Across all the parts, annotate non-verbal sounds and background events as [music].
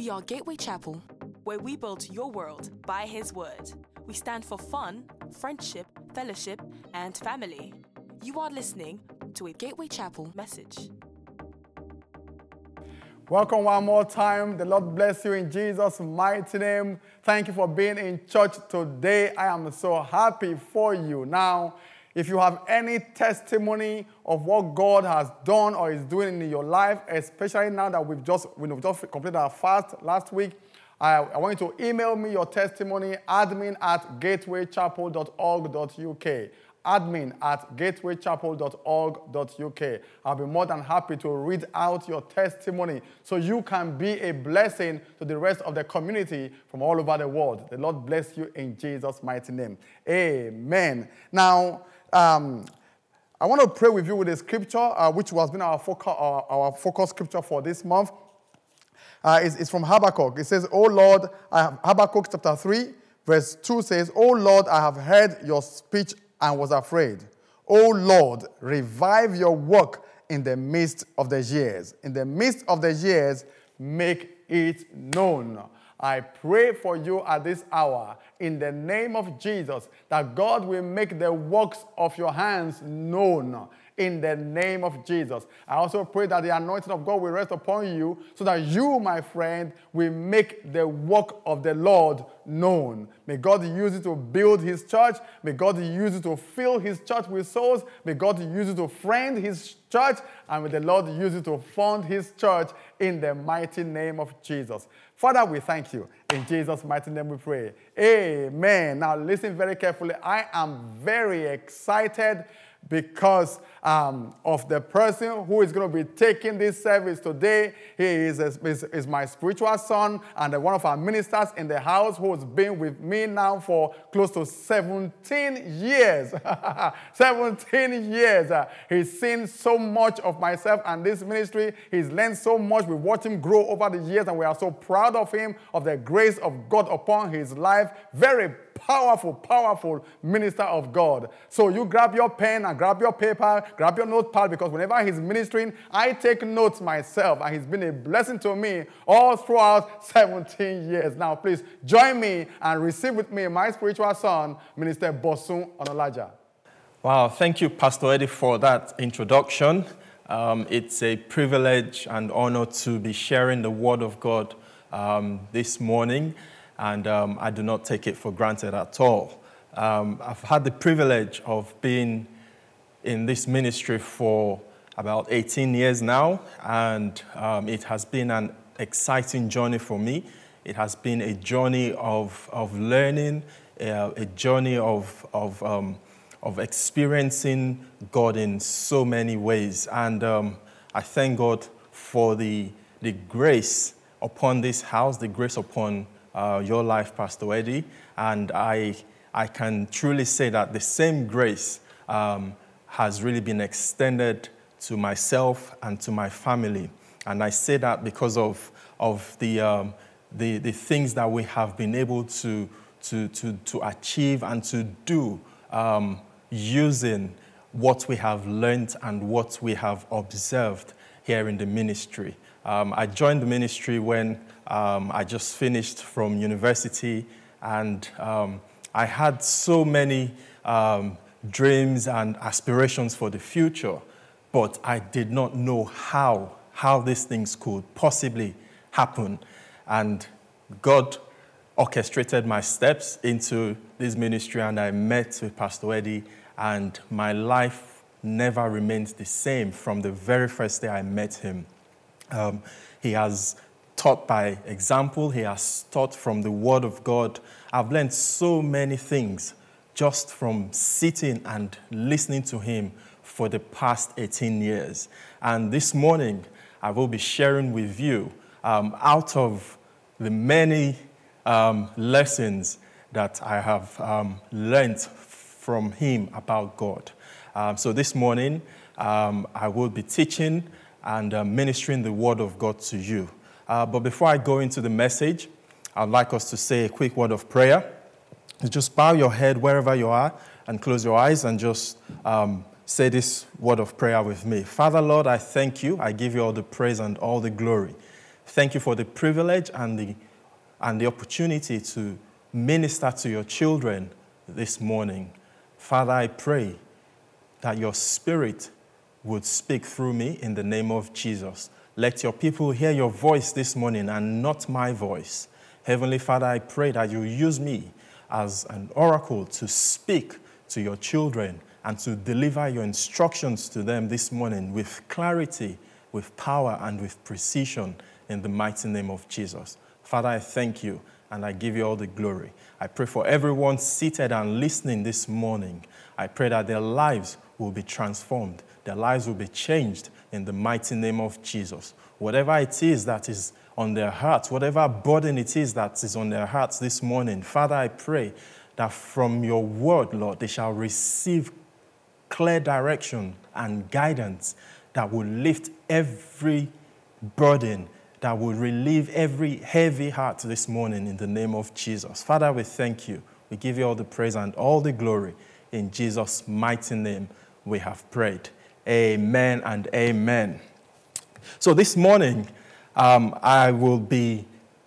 We are Gateway Chapel, where we build your world by His Word. We stand for fun, friendship, fellowship, and family. You are listening to a Gateway Chapel message. Welcome one more time. The Lord bless you in Jesus' mighty name. Thank you for being in church today. I am so happy for you. Now, if you have any testimony of what God has done or is doing in your life, especially now that we've just, we've just completed our fast last week, I, I want you to email me your testimony, admin at gatewaychapel.org.uk admin at gatewaychapel.org.uk. I'll be more than happy to read out your testimony so you can be a blessing to the rest of the community from all over the world. The Lord bless you in Jesus' mighty name. Amen. Now, um, I want to pray with you with a scripture, uh, which has been our focus, our, our focus scripture for this month. Uh, it's, it's, from Habakkuk. It says, Oh Lord, Habakkuk chapter 3, verse 2 says, Oh Lord, I have heard your speech and was afraid. O Lord, revive your work in the midst of the years. In the midst of the years, make it known. I pray for you at this hour in the name of Jesus that God will make the works of your hands known in the name of Jesus. I also pray that the anointing of God will rest upon you so that you, my friend, will make the work of the Lord known. May God use it to build his church. May God use it to fill his church with souls. May God use it to friend his church. And may the Lord use it to fund his church in the mighty name of Jesus. Father, we thank you. In Jesus' mighty name we pray. Amen. Now, listen very carefully. I am very excited because um, of the person who is going to be taking this service today. He is, is, is, my spiritual son and one of our ministers in the house who has been with me now for close to 17 years. [laughs] 17 years. Uh, he's seen so much of myself and this ministry. He's learned so much. We watched him grow over the years and we are so proud of him, of the grace of God upon his life. Very powerful, powerful minister of God. So you grab your pen and grab your paper, grab your notepad, because whenever he's ministering, I take notes myself, and he's been a blessing to me all throughout 17 years. Now, please join me and receive with me my spiritual son, Minister Bosun Onolaja. Wow, thank you, Pastor Eddie, for that introduction. Um, it's a privilege and honor to be sharing the Word of God um, this morning and um, I do not take it for granted at all. Um, I've had the privilege of being in this ministry for about 18 years now, and um, it has been an exciting journey for me. It has been a journey of, of learning, uh, a journey of, of, um, of experiencing God in so many ways. And um, I thank God for the, the grace upon this house, the grace upon uh, your life, Pastor Eddie. And I, I can truly say that the same grace um, has really been extended to myself and to my family. And I say that because of, of the, um, the, the things that we have been able to, to, to, to achieve and to do um, using what we have learned and what we have observed here in the ministry. Um, I joined the ministry when um, I just finished from university, and um, I had so many um, dreams and aspirations for the future, but I did not know how, how these things could possibly happen. And God orchestrated my steps into this ministry, and I met with Pastor Eddie, and my life never remained the same from the very first day I met him. Um, he has taught by example, he has taught from the Word of God. I've learned so many things just from sitting and listening to him for the past 18 years. And this morning, I will be sharing with you um, out of the many um, lessons that I have um, learned from him about God. Um, so this morning, um, I will be teaching and uh, ministering the Word of God to you. Uh, but before I go into the message, I'd like us to say a quick word of prayer. Just bow your head wherever you are and close your eyes and just um, say this word of prayer with me. Father, Lord, I thank you. I give you all the praise and all the glory. Thank you for the privilege and the, and the opportunity to minister to your children this morning. Father, I pray that your spirit would speak through me in the name of Jesus. Let your people hear your voice this morning and not my voice. Heavenly Father, I pray that you use me as an oracle to speak to your children and to deliver your instructions to them this morning with clarity, with power, and with precision in the mighty name of Jesus. Father, I thank you and I give you all the glory. I pray for everyone seated and listening this morning. I pray that their lives will be transformed, their lives will be changed in the mighty name of Jesus. Whatever it is that is on their hearts, whatever burden it is that is on their hearts this morning, Father, I pray that from your word, Lord, they shall receive clear direction and guidance that will lift every burden, that will relieve every heavy heart this morning in the name of Jesus. Father, we thank you. We give you all the praise and all the glory. In Jesus' mighty name, we have prayed. Amen and amen. So this morning, um, I will be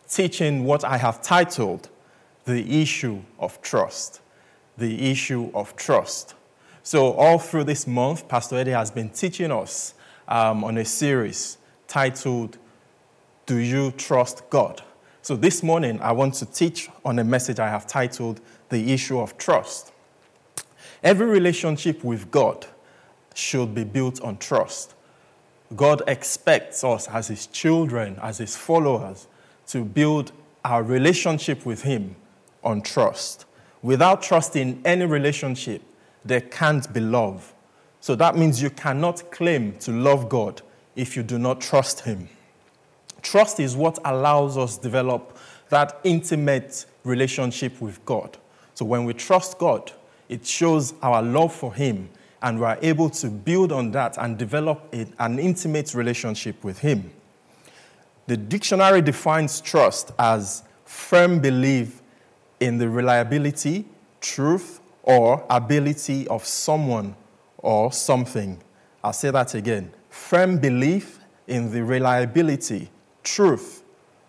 teaching what I have titled The Issue of Trust. The Issue of Trust. So, all through this month, Pastor Eddie has been teaching us um, on a series titled, Do You Trust God? So, this morning, I want to teach on a message I have titled, The Issue of Trust. Every relationship with God should be built on trust. God expects us as His children, as His followers, to build our relationship with Him on trust. Without trust in any relationship, there can't be love. So that means you cannot claim to love God if you do not trust Him. Trust is what allows us develop that intimate relationship with God. So when we trust God, it shows our love for Him, and we are able to build on that and develop a, an intimate relationship with Him. The dictionary defines trust as firm belief in the reliability, truth, or ability of someone or something. I'll say that again. Firm belief in the reliability, truth,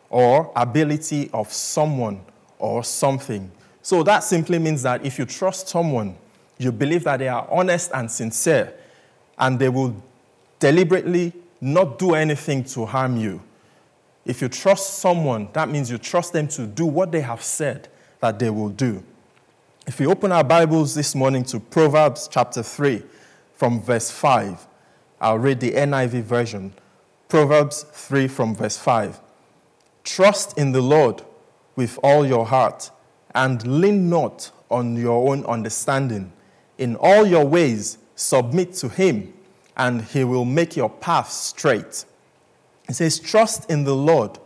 or ability of someone or something. So that simply means that if you trust someone, you believe that they are honest and sincere, and they will deliberately not do anything to harm you. If you trust someone, that means you trust them to do what they have said that they will do. If we open our Bibles this morning to Proverbs chapter 3 from verse 5, I'll read the NIV version. Proverbs 3 from verse 5. Trust in the Lord with all your heart and lean not on your own understanding. In all your ways, submit to Him, and He will make your path straight. It says, Trust in the Lord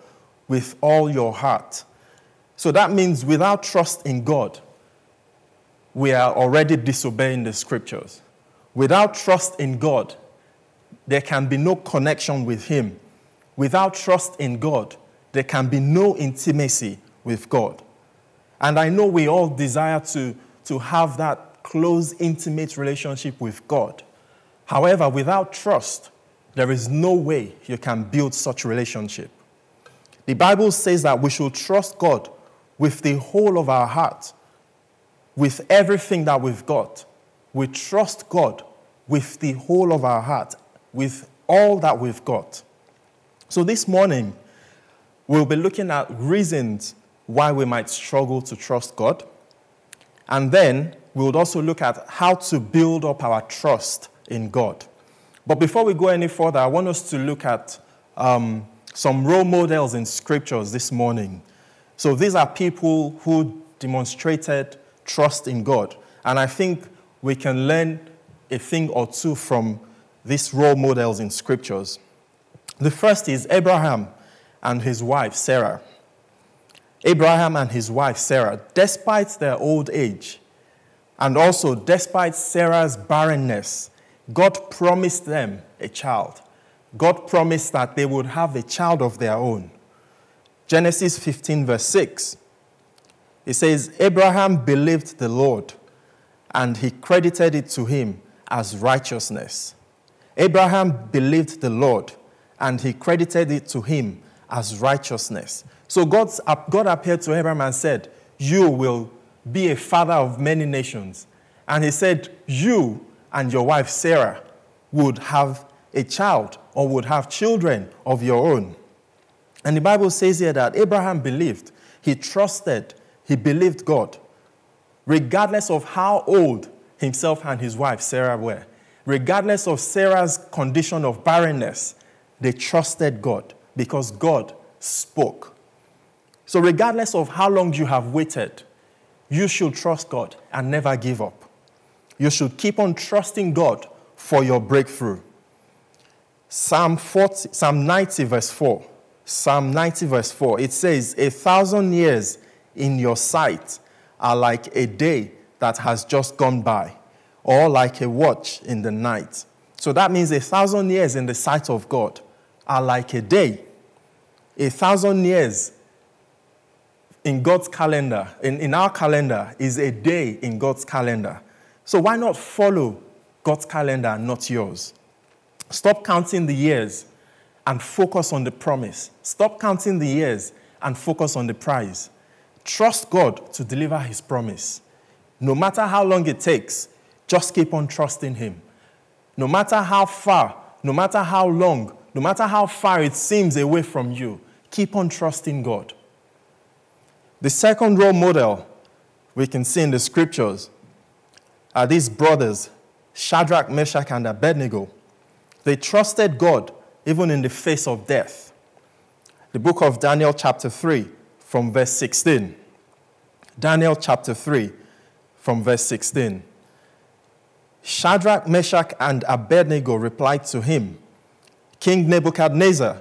with all your heart. So that means without trust in God, we are already disobeying the scriptures. Without trust in God, there can be no connection with Him. Without trust in God, there can be no intimacy with God. And I know we all desire to, to have that close, intimate relationship with God. However, without trust, there is no way you can build such relationship. The Bible says that we should trust God with the whole of our heart with everything that we've got. We trust God with the whole of our heart, with all that we've got. So this morning, we'll be looking at reasons why we might struggle to trust God. And then we'll also look at how to build up our trust in God. But before we go any further, I want us to look at um, some role models in scriptures this morning. So these are people who demonstrated trust in God. And I think we can learn a thing or two from these role models in scriptures. The first is Abraham and his wife Sarah. Abraham and his wife Sarah, despite their old age, and also despite Sarah's barrenness, God promised them a child. God promised that they would have a child of their own. Genesis 15, verse 6. It says, Abraham believed the Lord, and he credited it to him as righteousness. Abraham believed the Lord, and he credited it to him as righteousness. So God appeared to Abraham and said, You will be a father of many nations. And he said, You and your wife Sarah would have a child or would have children of your own. And the Bible says here that Abraham believed, he trusted, he believed God, regardless of how old himself and his wife Sarah were. Regardless of Sarah's condition of barrenness, they trusted God because God spoke. So, regardless of how long you have waited, you should trust God and never give up. You should keep on trusting God for your breakthrough. Psalm, 40, Psalm 90, verse 4. Psalm 90, verse 4. It says, A thousand years in your sight are like a day that has just gone by, or like a watch in the night. So that means a thousand years in the sight of God are like a day. A thousand years in God's calendar, in, in our calendar, is a day in God's calendar. So why not follow God's calendar, not yours? Stop counting the years and focus on the promise. Stop counting the years and focus on the prize. Trust God to deliver His promise. No matter how long it takes, just keep on trusting Him. No matter how far, no matter how long, no matter how far it seems away from you, keep on trusting God. The second role model we can see in the scriptures are these brothers, Shadrach, Meshach, and Abednego. They trusted God even in the face of death. The book of Daniel, chapter 3, from verse 16. Daniel, chapter 3, from verse 16. Shadrach, Meshach, and Abednego replied to him, King Nebuchadnezzar,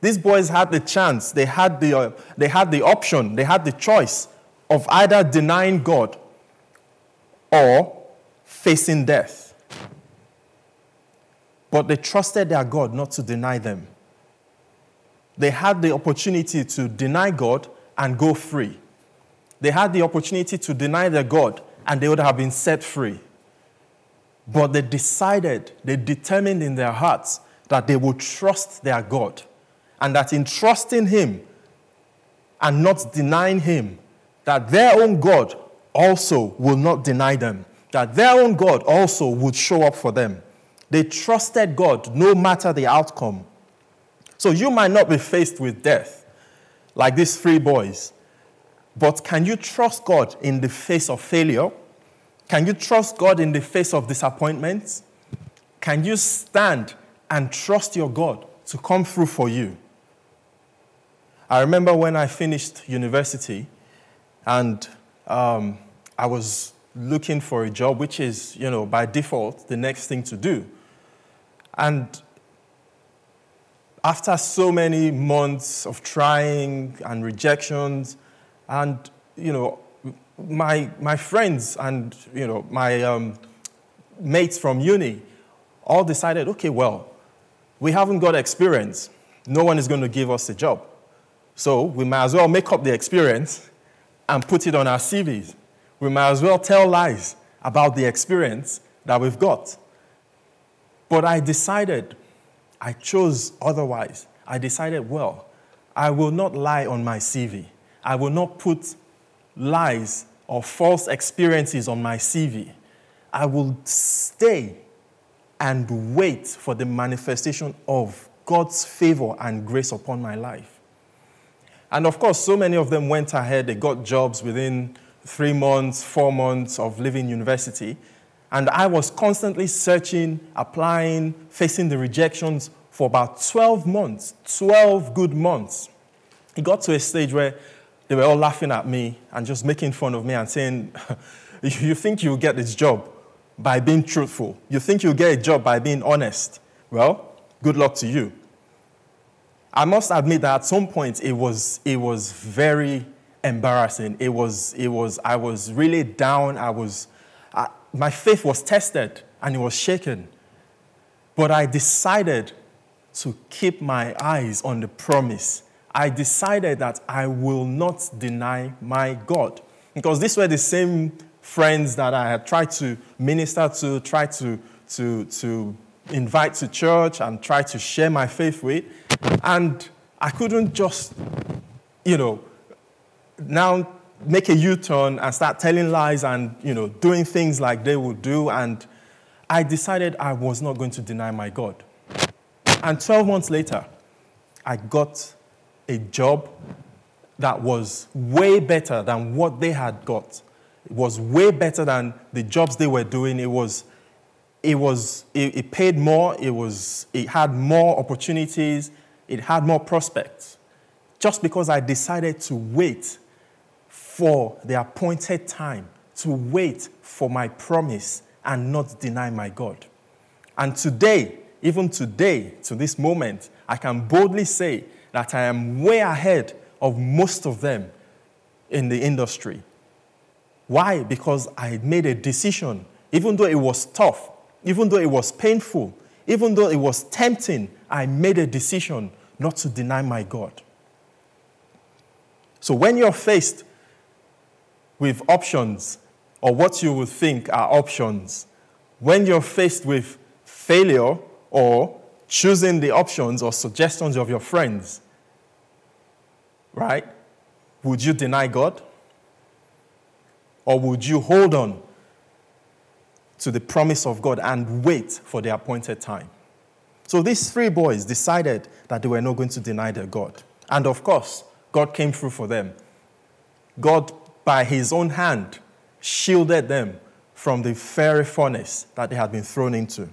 These boys had the chance, they had the, uh, they had the option, they had the choice of either denying God or facing death. But they trusted their God not to deny them. They had the opportunity to deny God and go free. They had the opportunity to deny their God and they would have been set free. But they decided, they determined in their hearts that they would trust their God and that in trusting Him and not denying Him, that their own God also will not deny them, that their own God also would show up for them. They trusted God no matter the outcome. So you might not be faced with death like these three boys, but can you trust God in the face of failure? Can you trust God in the face of disappointment? Can you stand and trust your God to come through for you? I remember when I finished university and um, I was looking for a job, which is, you know, by default, the next thing to do. And after so many months of trying and rejections, and, you know, my, my friends and, you know, my um, mates from uni all decided, okay, well, we haven't got experience. No one is going to give us a job. So we might as well make up the experience and put it on our CVs. We might as well tell lies about the experience that we've got. But I decided, I chose otherwise. I decided, well, I will not lie on my CV. I will not put lies or false experiences on my CV. I will stay and wait for the manifestation of God's favor and grace upon my life. And of course, so many of them went ahead, they got jobs within three months, four months of leaving university. And I was constantly searching, applying, facing the rejections for about 12 months, 12 good months. It got to a stage where they were all laughing at me and just making fun of me and saying, [laughs] You think you'll get this job by being truthful? You think you'll get a job by being honest? Well, good luck to you. I must admit that at some point it was, it was very embarrassing. It was, it was, I was really down. I was, I, my faith was tested and it was shaken. But I decided to keep my eyes on the promise. I decided that I will not deny my God. Because these were the same friends that I had tried to minister to, tried to, to, to invite to church and tried to share my faith with. And I couldn't just, you know, now make a U-turn and start telling lies and, you know, doing things like they would do. And I decided I was not going to deny my God. And 12 months later, I got a job that was way better than what they had got. It was way better than the jobs they were doing. It was, it was, it, it paid more. It was, it had more opportunities. It had more prospects. Just because I decided to wait for the appointed time, to wait for my promise and not deny my God. And today, even today, to this moment, I can boldly say that I am way ahead of most of them in the industry. Why? Because I made a decision, even though it was tough, even though it was painful, even though it was tempting, I made a decision not to deny my God. So when you're faced with options, or what you would think are options, when you're faced with failure or choosing the options or suggestions of your friends, right? Would you deny God? Or would you hold on to the promise of God and wait for the appointed time? So these three boys decided that they were not going to deny their God. And of course, God came through for them. God, by his own hand, shielded them from the fiery furnace that they had been thrown into.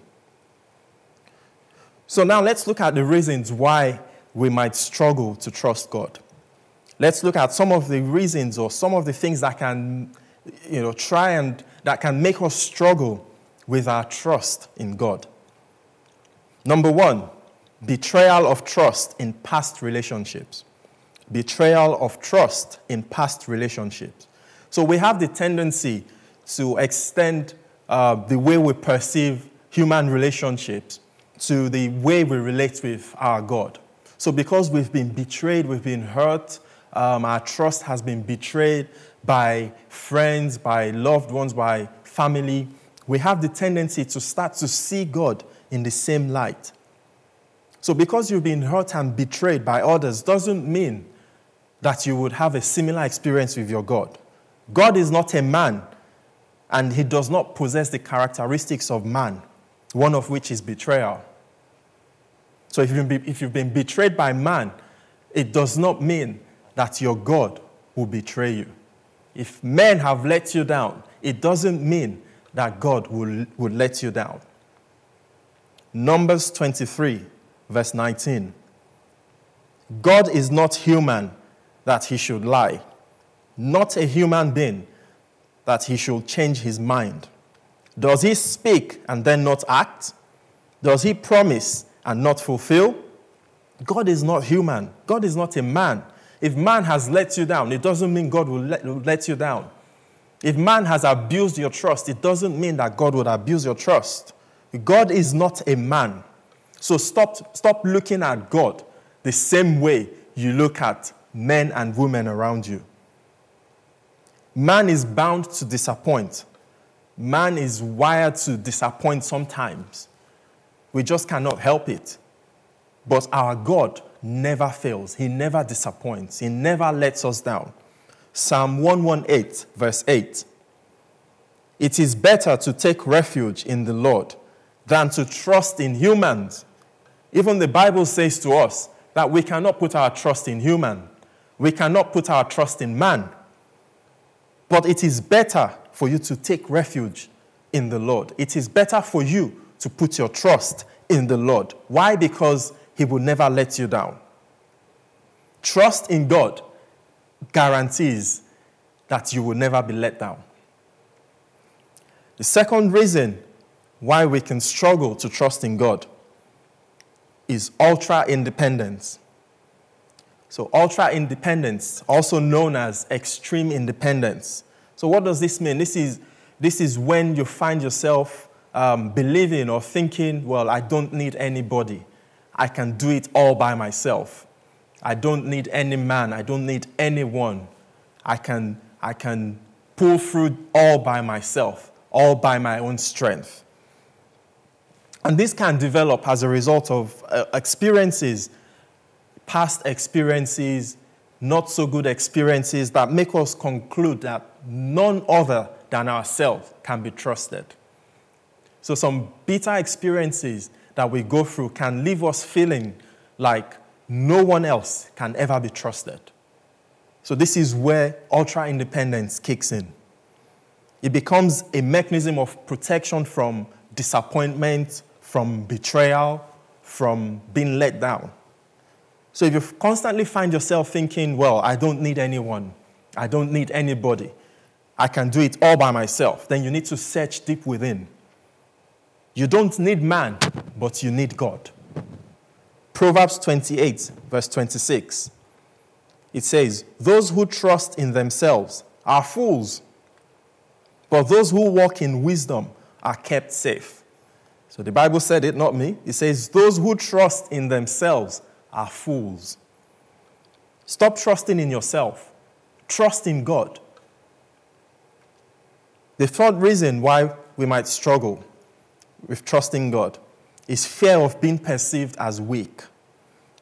So now let's look at the reasons why we might struggle to trust God. Let's look at some of the reasons or some of the things that can, you know, try and that can make us struggle with our trust in God. Number one, betrayal of trust in past relationships. Betrayal of trust in past relationships. So we have the tendency to extend uh, the way we perceive human relationships to the way we relate with our God. So, because we've been betrayed, we've been hurt, um, our trust has been betrayed by friends, by loved ones, by family, we have the tendency to start to see God in the same light. So, because you've been hurt and betrayed by others, doesn't mean that you would have a similar experience with your God. God is not a man, and he does not possess the characteristics of man, one of which is betrayal. So, if you've been, betrayed by man, it does not mean that your God will betray you. If men have let you down, it doesn't mean that God will, will let you down. Numbers 23, verse 19. God is not human that he should lie, not a human being that he should change his mind. Does he speak and then not act? Does he promise and not fulfill? God is not human. God is not a man if man has let you down, it doesn't mean God will let, will let you down. If man has abused your trust, it doesn't mean that God would abuse your trust. God is not a man. So stop, stop looking at God the same way you look at men and women around you. Man is bound to disappoint. Man is wired to disappoint sometimes. We just cannot help it. But our God never fails, He never disappoints, He never lets us down. Psalm 118, verse 8. It is better to take refuge in the Lord than to trust in humans. Even the Bible says to us that we cannot put our trust in human. We cannot put our trust in man. But it is better for you to take refuge in the Lord. It is better for you to put your trust in the Lord. Why? Because he will never let you down. Trust in God guarantees that you will never be let down. The second reason why we can struggle to trust in God is ultra independence. So, ultra independence, also known as extreme independence. So, what does this mean? This is, this is when you find yourself um, believing or thinking, well, I don't need anybody. I can do it all by myself. I don't need any man. I don't need anyone. I can, I can pull through all by myself, all by my own strength. And this can develop as a result of uh, experiences, past experiences, not so good experiences that make us conclude that none other than ourselves can be trusted. So, some bitter experiences that we go through can leave us feeling like no one else can ever be trusted. So, this is where ultra independence kicks in. It becomes a mechanism of protection from disappointment, from betrayal, from being let down. So, if you constantly find yourself thinking, well, I don't need anyone, I don't need anybody, I can do it all by myself, then you need to search deep within. You don't need man, but you need God. Proverbs 28, verse 26 it says, Those who trust in themselves are fools, but those who walk in wisdom are kept safe. So the Bible said it, not me. It says, Those who trust in themselves are fools. Stop trusting in yourself, trust in God. The third reason why we might struggle with trusting God is fear of being perceived as weak.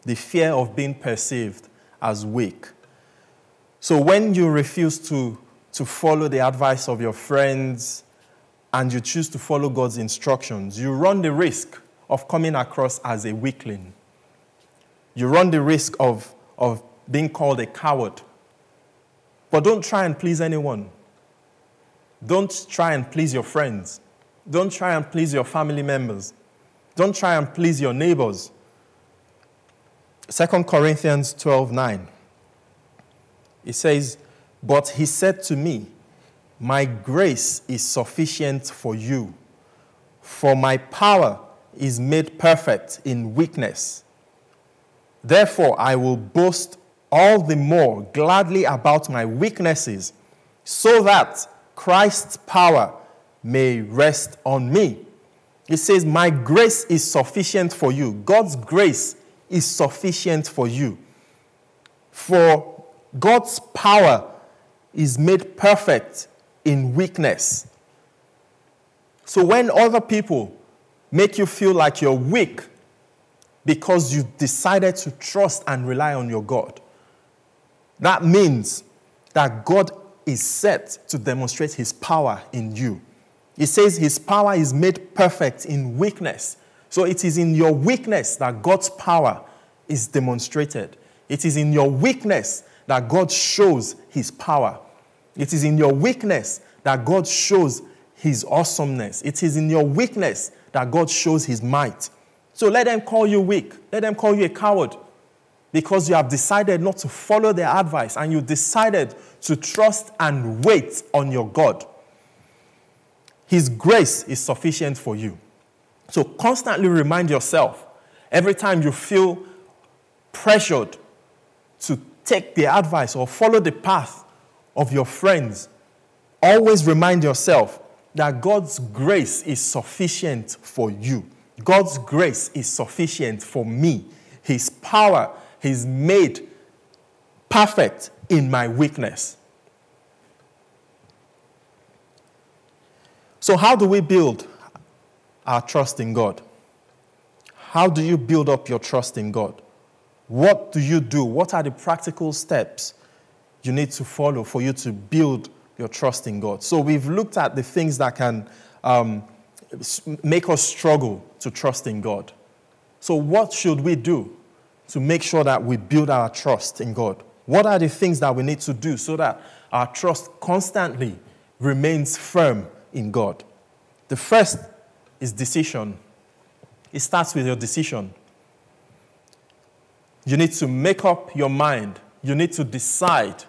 The fear of being perceived as weak. So when you refuse to, to follow the advice of your friends and you choose to follow God's instructions, you run the risk of coming across as a weakling. You run the risk of, of being called a coward. But don't try and please anyone. Don't try and please your friends. Don't try and please your family members. Don't try and please your neighbors. 2 Corinthians 12 9. It says, But he said to me, My grace is sufficient for you, for my power is made perfect in weakness. Therefore, I will boast all the more gladly about my weaknesses, so that Christ's power may rest on me. It says, My grace is sufficient for you. God's grace is sufficient for you. For God's power is made perfect in weakness. So when other people make you feel like you're weak because you've decided to trust and rely on your God, that means that God is set to demonstrate his power in you. He says his power is made perfect in weakness. So it is in your weakness that God's power is demonstrated. It is in your weakness that God shows his power. It is in your weakness that God shows his awesomeness. It is in your weakness that God shows his might. So let them call you weak. Let them call you a coward because you have decided not to follow their advice and you decided to trust and wait on your God. His grace is sufficient for you. So constantly remind yourself every time you feel pressured to take the advice or follow the path of your friends, always remind yourself that God's grace is sufficient for you. God's grace is sufficient for me. His power is made perfect in my weakness. So, how do we build our trust in God. How do you build up your trust in God? What do you do? What are the practical steps you need to follow for you to build your trust in God? So, we've looked at the things that can um, make us struggle to trust in God. So, what should we do to make sure that we build our trust in God? What are the things that we need to do so that our trust constantly remains firm in God? The first is decision. It starts with your decision. You need to make up your mind. You need to decide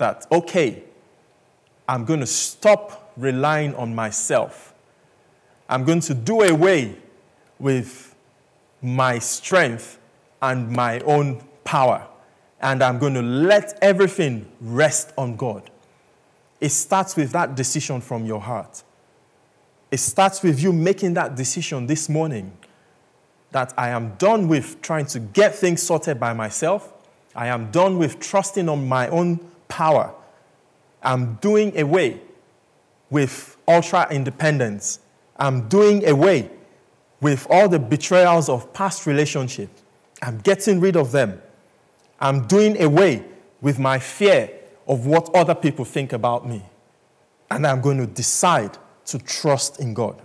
that, okay, I'm going to stop relying on myself. I'm going to do away with my strength and my own power. and I'm going to let everything rest on God. It starts with that decision from your heart. It starts with you making that decision this morning that I am done with trying to get things sorted by myself. I am done with trusting on my own power. I'm doing away with ultra independence. I'm doing away with all the betrayals of past relationships. I'm getting rid of them. I'm doing away with my fear of what other people think about me. And I'm going to decide to trust in God.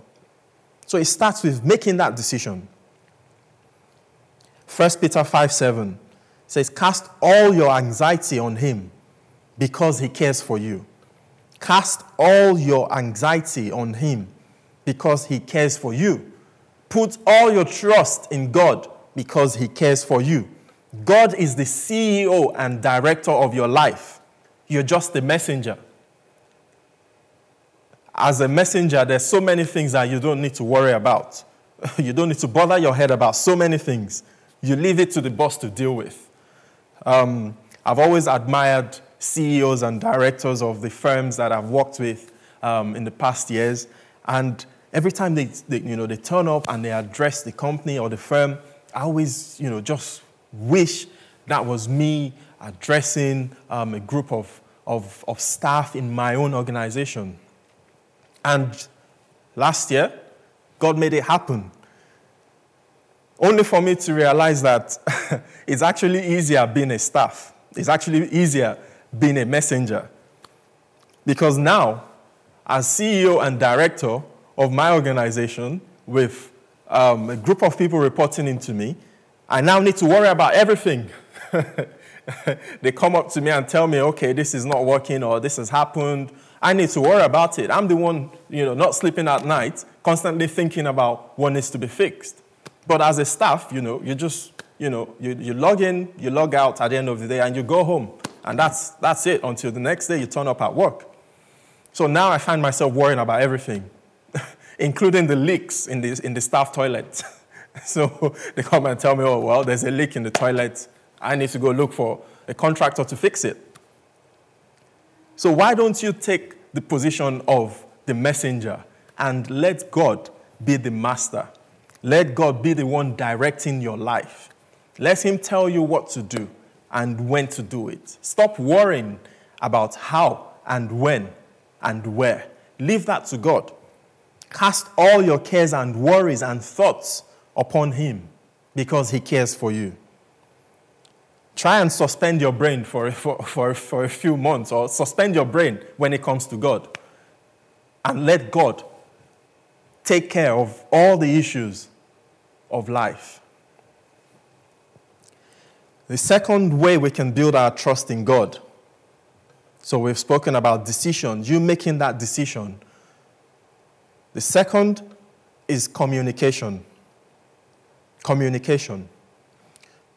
So it starts with making that decision. 1 Peter 5 7 says, Cast all your anxiety on him because he cares for you. Cast all your anxiety on him because he cares for you. Put all your trust in God because he cares for you. God is the CEO and director of your life. You're just the messenger. As a messenger, there's so many things that you don't need to worry about. [laughs] you don't need to bother your head about so many things. You leave it to the boss to deal with. Um, I've always admired CEOs and directors of the firms that I've worked with um, in the past years. And every time they, they, you know, they turn up and they address the company or the firm, I always you know, just wish that was me addressing um, a group of, of, of staff in my own organization. And last year, God made it happen. Only for me to realize that [laughs] it's actually easier being a staff. It's actually easier being a messenger. Because now, as CEO and director of my organization, with um, a group of people reporting into me, I now need to worry about everything. [laughs] they come up to me and tell me, okay, this is not working or this has happened. I need to worry about it. I'm the one, you know, not sleeping at night, constantly thinking about what needs to be fixed. But as a staff, you know, you just, you know, you, you log in, you log out at the end of the day, and you go home. And that's, that's it until the next day you turn up at work. So now I find myself worrying about everything, [laughs] including the leaks in the, in the staff toilet. [laughs] so they come and tell me, oh, well, there's a leak in the toilet. I need to go look for a contractor to fix it. So why don't you take the position of the messenger and let God be the master? Let God be the one directing your life. Let Him tell you what to do and when to do it. Stop worrying about how and when and where. Leave that to God. Cast all your cares and worries and thoughts upon Him because He cares for you. Try and suspend your brain for, for, for, for a few months or suspend your brain when it comes to God and let God take care of all the issues of life. The second way we can build our trust in God. So we've spoken about decisions, you making that decision. The second is communication. Communication.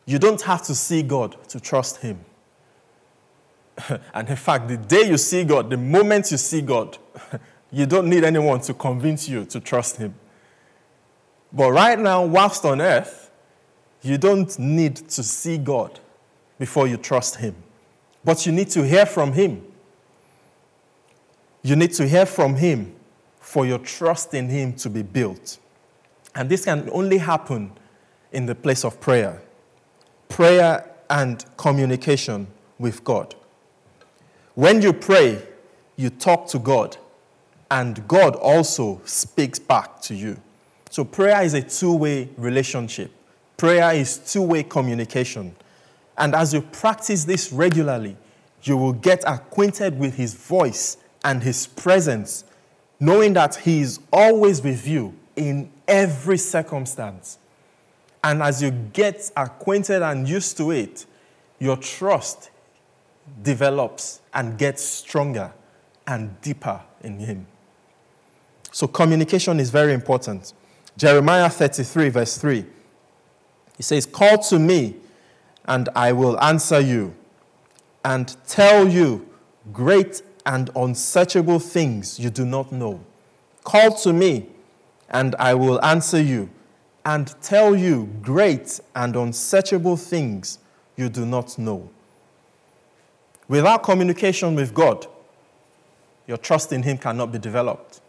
You don't have to see God to trust Him. [laughs] and in fact, the day you see God, the moment you see God, [laughs] you don't need anyone to convince you to trust Him. But right now, whilst on earth, you don't need to see God before you trust Him, but you need to hear from Him. You need to hear from Him for your trust in Him to be built. And this can only happen in the place of prayer prayer and communication with God. When you pray, you talk to God, and God also speaks back to you. So, prayer is a two way relationship. Prayer is two way communication. And as you practice this regularly, you will get acquainted with His voice and His presence, knowing that He is always with you in every circumstance. And as you get acquainted and used to it, your trust develops and gets stronger and deeper in Him. So, communication is very important. Jeremiah 33, verse 3 he says, Call to me, and I will answer you, and tell you great and unsearchable things you do not know. Call to me, and I will answer you, and tell you great and unsearchable things you do not know. Without communication with God, your trust in Him cannot be developed.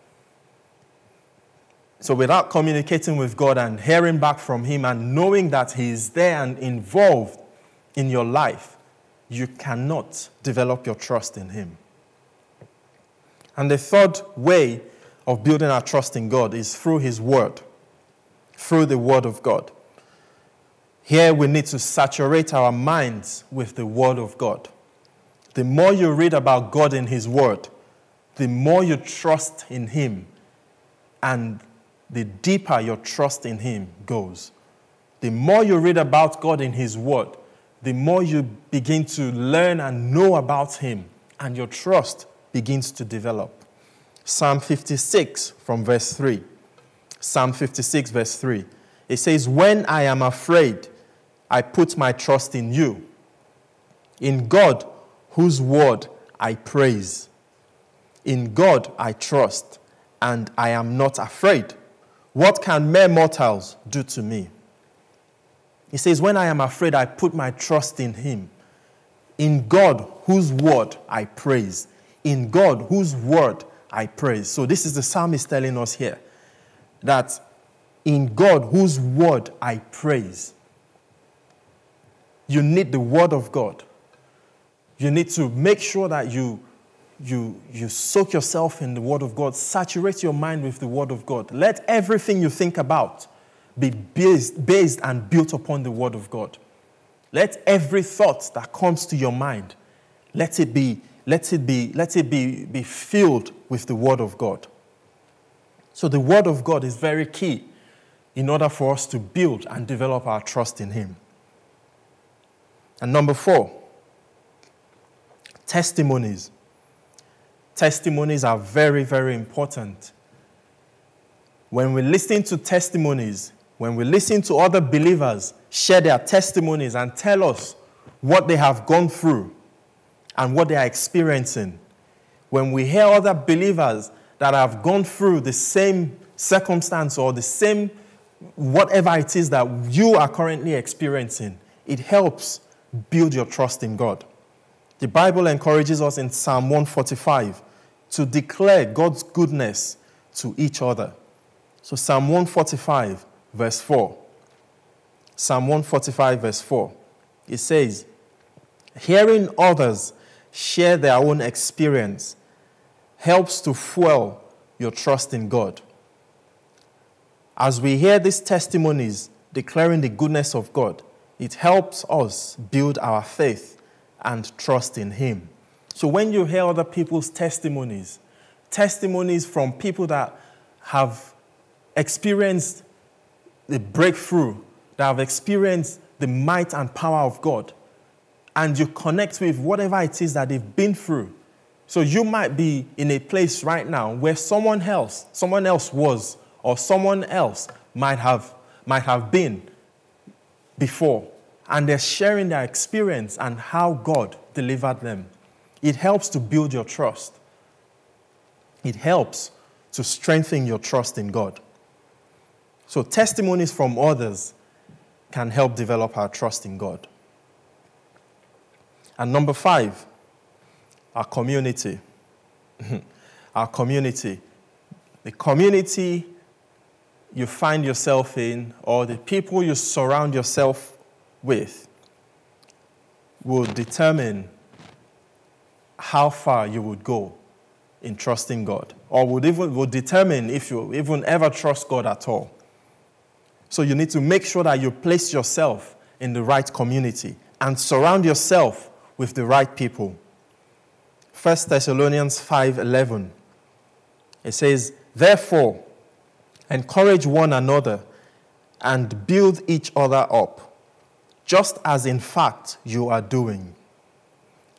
So, without communicating with God and hearing back from Him and knowing that He is there and involved in your life, you cannot develop your trust in Him. And the third way of building our trust in God is through His Word, through the Word of God. Here we need to saturate our minds with the Word of God. The more you read about God in His Word, the more you trust in Him, and the deeper your trust in Him goes. The more you read about God in His Word, the more you begin to learn and know about Him, and your trust begins to develop. Psalm 56 from verse 3. Psalm 56, verse 3. It says, When I am afraid, I put my trust in you. In God, whose word I praise. In God I trust, and I am not afraid. What can mere mortals do to me? He says, When I am afraid, I put my trust in Him. In God, whose word I praise. In God, whose word I praise. So, this is the psalmist telling us here that in God, whose word I praise. You need the word of God. You need to make sure that you you, you soak yourself in the Word of God, saturate your mind with the Word of God. Let everything you think about be based, based and built upon the Word of God. Let every thought that comes to your mind, let it be, let it be, let it be, be filled with the Word of God. So the Word of God is very key in order for us to build and develop our trust in Him. And number four, testimonies testimonies are very, very important. When we listen to testimonies, when we listen to other believers share their testimonies and tell us what they have gone through and what they are experiencing, when we hear other believers that have gone through the same circumstance or the same whatever it is that you are currently experiencing, it helps build your trust in God. The Bible encourages us in Psalm 145 to declare God's goodness to each other. So, Psalm 145, verse 4. Psalm 145, verse 4. It says, Hearing others share their own experience helps to fuel your trust in God. As we hear these testimonies declaring the goodness of God, it helps us build our faith and trust in Him. So when you hear other people's testimonies, testimonies from people that have experienced the breakthrough, that have experienced the might and power of God, and you connect with whatever it is that they've been through. So you might be in a place right now where someone else, someone else was, or someone else might have, might have been before, and they're sharing their experience and how God delivered them. It helps to build your trust. It helps to strengthen your trust in God. So, testimonies from others can help develop our trust in God. And number five, our community. [laughs] our community. The community you find yourself in, or the people you surround yourself with, will determine how far you would go in trusting God, or would even would determine if you even ever trust God at all. So you need to make sure that you place yourself in the right community and surround yourself with the right people. 1 Thessalonians 5:11 it says, "Therefore, encourage one another and build each other up, just as in fact you are doing."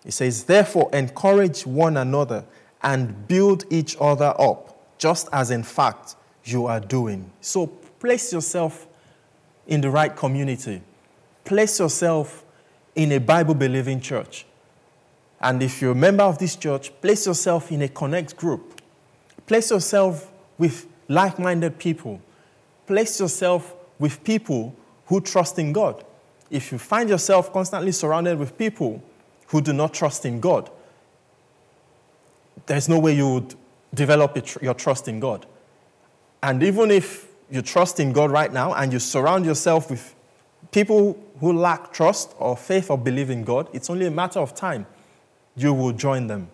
He says, Therefore, encourage one another and build each other up, just as in fact you are doing. So place yourself in the right community, place yourself in a Bible believing church. And if you're a member of this church, place yourself in a connect group. Place yourself with like minded people. Place yourself with people who trust in God. If you find yourself constantly surrounded with people who do not trust in God, there's no way you would develop your trust in God. And even if you trust in God right now and you surround yourself with people who lack trust or faith or believe in God, it's only a matter of time you will join them.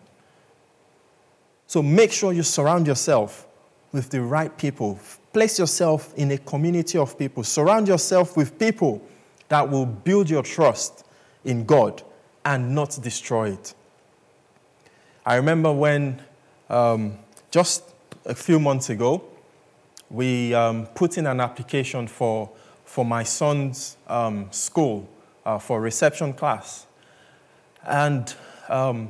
So make sure you surround yourself with the right people. Place yourself in a community of people. Surround yourself with people that will build your trust in God and not destroy it. I remember when um, just a few months ago, we um, put in an application for, for my son's um, school uh, for reception class. And um,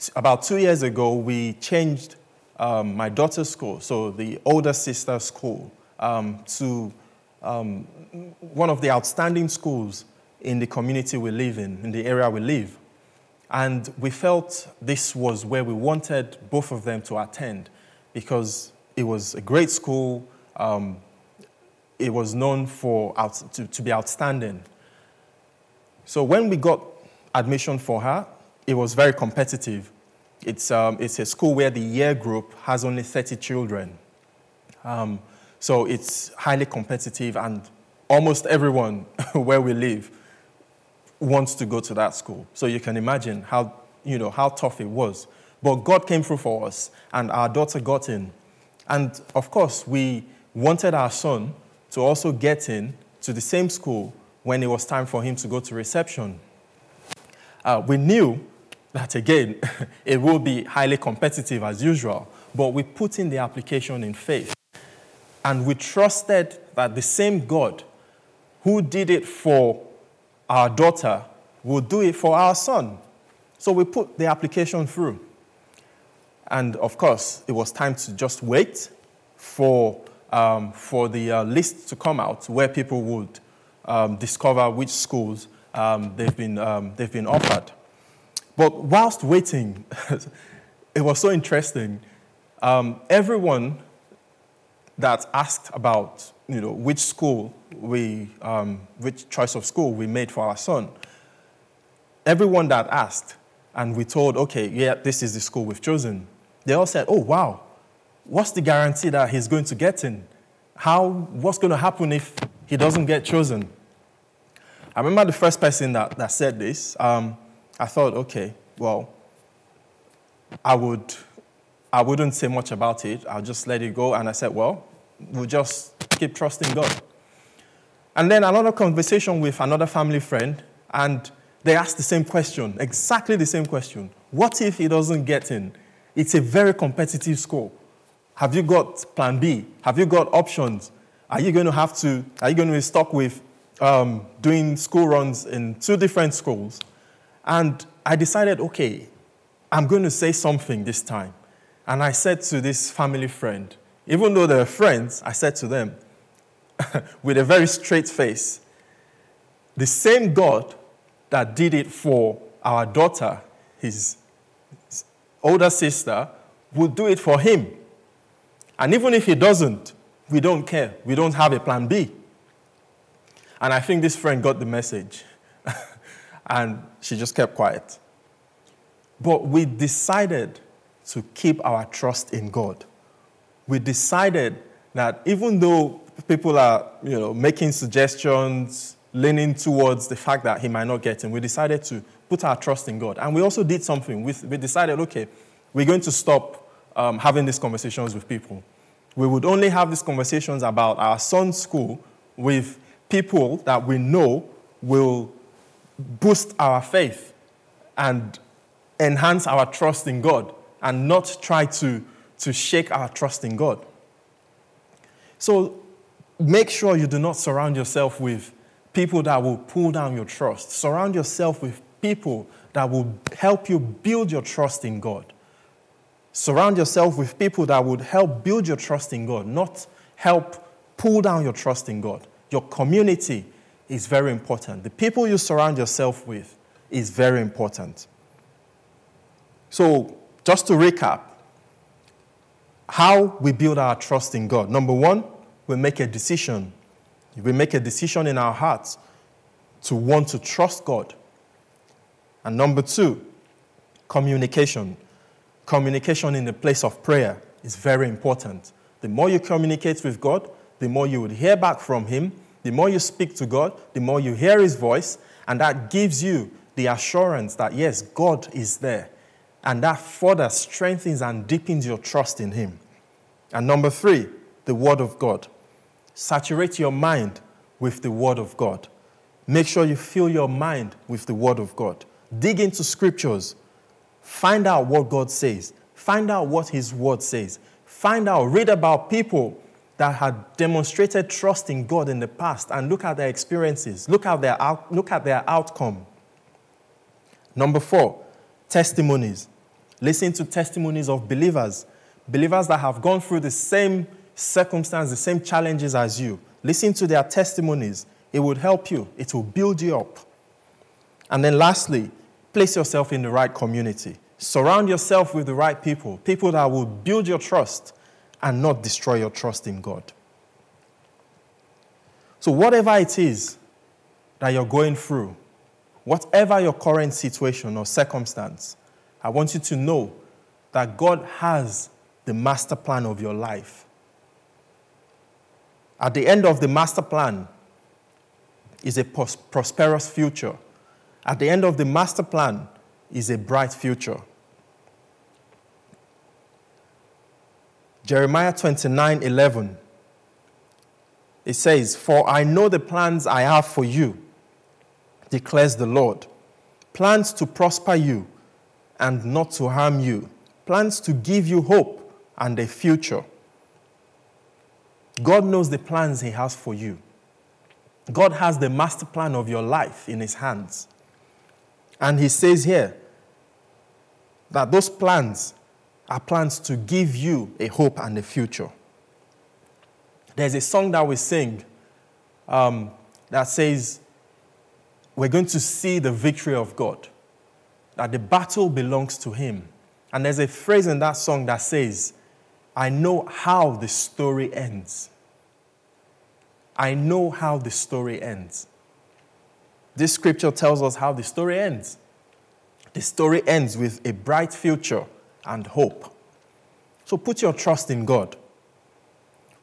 t- about two years ago, we changed um, my daughter's school, so the older sister's school, um, to one of the outstanding schools in the community we live in, in the area we live. And we felt this was where we wanted both of them to attend because it was a great school. Um, it was known for out, to, to be outstanding. So when we got admission for her, it was very competitive. It's, um, it's a school where the year group has only 30 children. Um, so it's highly competitive, and almost everyone [laughs] where we live wants to go to that school. So you can imagine how, you know, how tough it was. But God came through for us, and our daughter got in. And of course, we wanted our son to also get in to the same school when it was time for him to go to reception. Uh, we knew that, again, [laughs] it will be highly competitive as usual, but we put in the application in faith. And we trusted that the same God who did it for our daughter will do it for our son. So we put the application through. And of course, it was time to just wait for, um, for the uh, list to come out where people would um, discover which schools um, they've, been, um, they've been offered. But whilst waiting, [laughs] it was so interesting. Um, everyone that asked about you know, which school we, um, which choice of school we made for our son, everyone that asked, and we told, okay, yeah, this is the school we've chosen, they all said, oh, wow, what's the guarantee that he's going to get in? How, what's going to happen if he doesn't get chosen? I remember the first person that, that said this. Um, I thought, okay, well, I, would, I wouldn't say much about it. I'll just let it go. And I said, well, we'll just keep trusting God. And then another conversation with another family friend, and they asked the same question, exactly the same question. What if he doesn't get in? It's a very competitive school. Have you got plan B? Have you got options? Are you going to have to, are you going to be stuck with um, doing school runs in two different schools? And I decided, okay, I'm going to say something this time. And I said to this family friend, even though they're friends, I said to them [laughs] with a very straight face, the same God that did it for our daughter, his older sister, will do it for him. And even if he doesn't, we don't care. We don't have a plan B. And I think this friend got the message. [laughs] and she just kept quiet. But we decided to keep our trust in God. We decided that even though people are you know, making suggestions, leaning towards the fact that he might not get in, we decided to put our trust in God. And we also did something. We, we decided, okay, we're going to stop um, having these conversations with people. We would only have these conversations about our son's school with people that we know will boost our faith and enhance our trust in God and not try to, to shake our trust in God. So make sure you do not surround yourself with people that will pull down your trust. Surround yourself with people that will help you build your trust in God. Surround yourself with people that would help build your trust in God, not help pull down your trust in God. Your community is very important. The people you surround yourself with is very important. So, just to recap, how we build our trust in God. Number one, we make a decision. We make a decision in our hearts to want to trust God. And number two, communication. Communication in the place of prayer is very important. The more you communicate with God, the more you would hear back from Him. The more you speak to God, the more you hear His voice, and that gives you the assurance that, yes, God is there. And that further strengthens and deepens your trust in Him. And number three, the Word of God. Saturate your mind with the Word of God. Make sure you fill your mind with the Word of God. Dig into scriptures. Find out what God says. Find out what His Word says. Find out, read about people that had demonstrated trust in God in the past and look at their experiences, look at their, out, look at their outcome. Number four, testimonies. Listen to testimonies of believers, believers that have gone through the same circumstance, the same challenges as you. Listen to their testimonies. It would help you, it will build you up. And then lastly, place yourself in the right community. Surround yourself with the right people, people that will build your trust and not destroy your trust in God. So, whatever it is that you're going through, whatever your current situation or circumstance, I want you to know that God has the master plan of your life. At the end of the master plan is a prosperous future. At the end of the master plan is a bright future. Jeremiah 29 11. It says, For I know the plans I have for you, declares the Lord. Plans to prosper you and not to harm you, plans to give you hope and a future. God knows the plans He has for you. God has the master plan of your life in His hands. And He says here that those plans are plans to give you a hope and a future. There's a song that we sing um, that says, We're going to see the victory of God, that the battle belongs to Him. And there's a phrase in that song that says, I know how the story ends. I know how the story ends. This scripture tells us how the story ends. The story ends with a bright future and hope. So put your trust in God.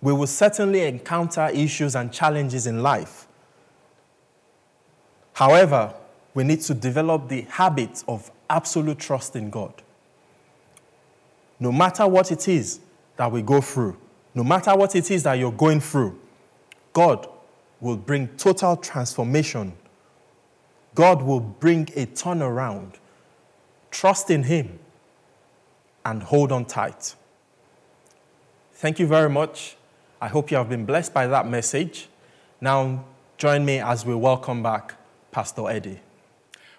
We will certainly encounter issues and challenges in life. However, we need to develop the habit of absolute trust in God. No matter what it is that we go through, no matter what it is that you're going through, God will bring total transformation. God will bring a turnaround. Trust in Him and hold on tight. Thank you very much. I hope you have been blessed by that message. Now, join me as we welcome back Pastor Eddie.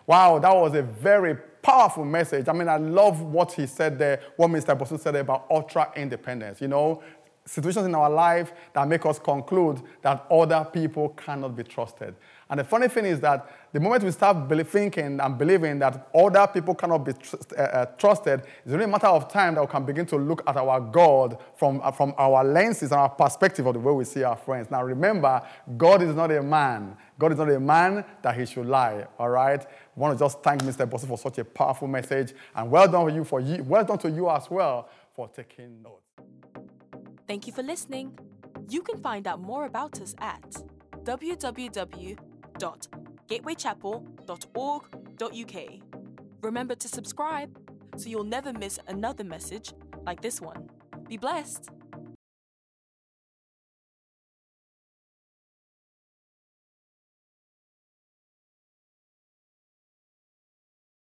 Wow, that was a very powerful message. I mean, I love what he said there, what Mr. Bosu said about ultra independence. You know, situations in our life that make us conclude that other people cannot be trusted. And the funny thing is that the moment we start thinking and believing that other people cannot be tr- uh, uh, trusted, it's only a matter of time that we can begin to look at our God from, uh, from our lenses and our perspective of the way we see our friends. Now remember, God is not a man. God is not a man that he should lie, all right? I want to just thank Mr. Bosu for such a powerful message. And well done, for you for you, well done to you as well for taking notes. Thank you for listening. You can find out more about us at www.gatewaychapel.org.uk. Remember to subscribe so you'll never miss another message like this one. Be blessed.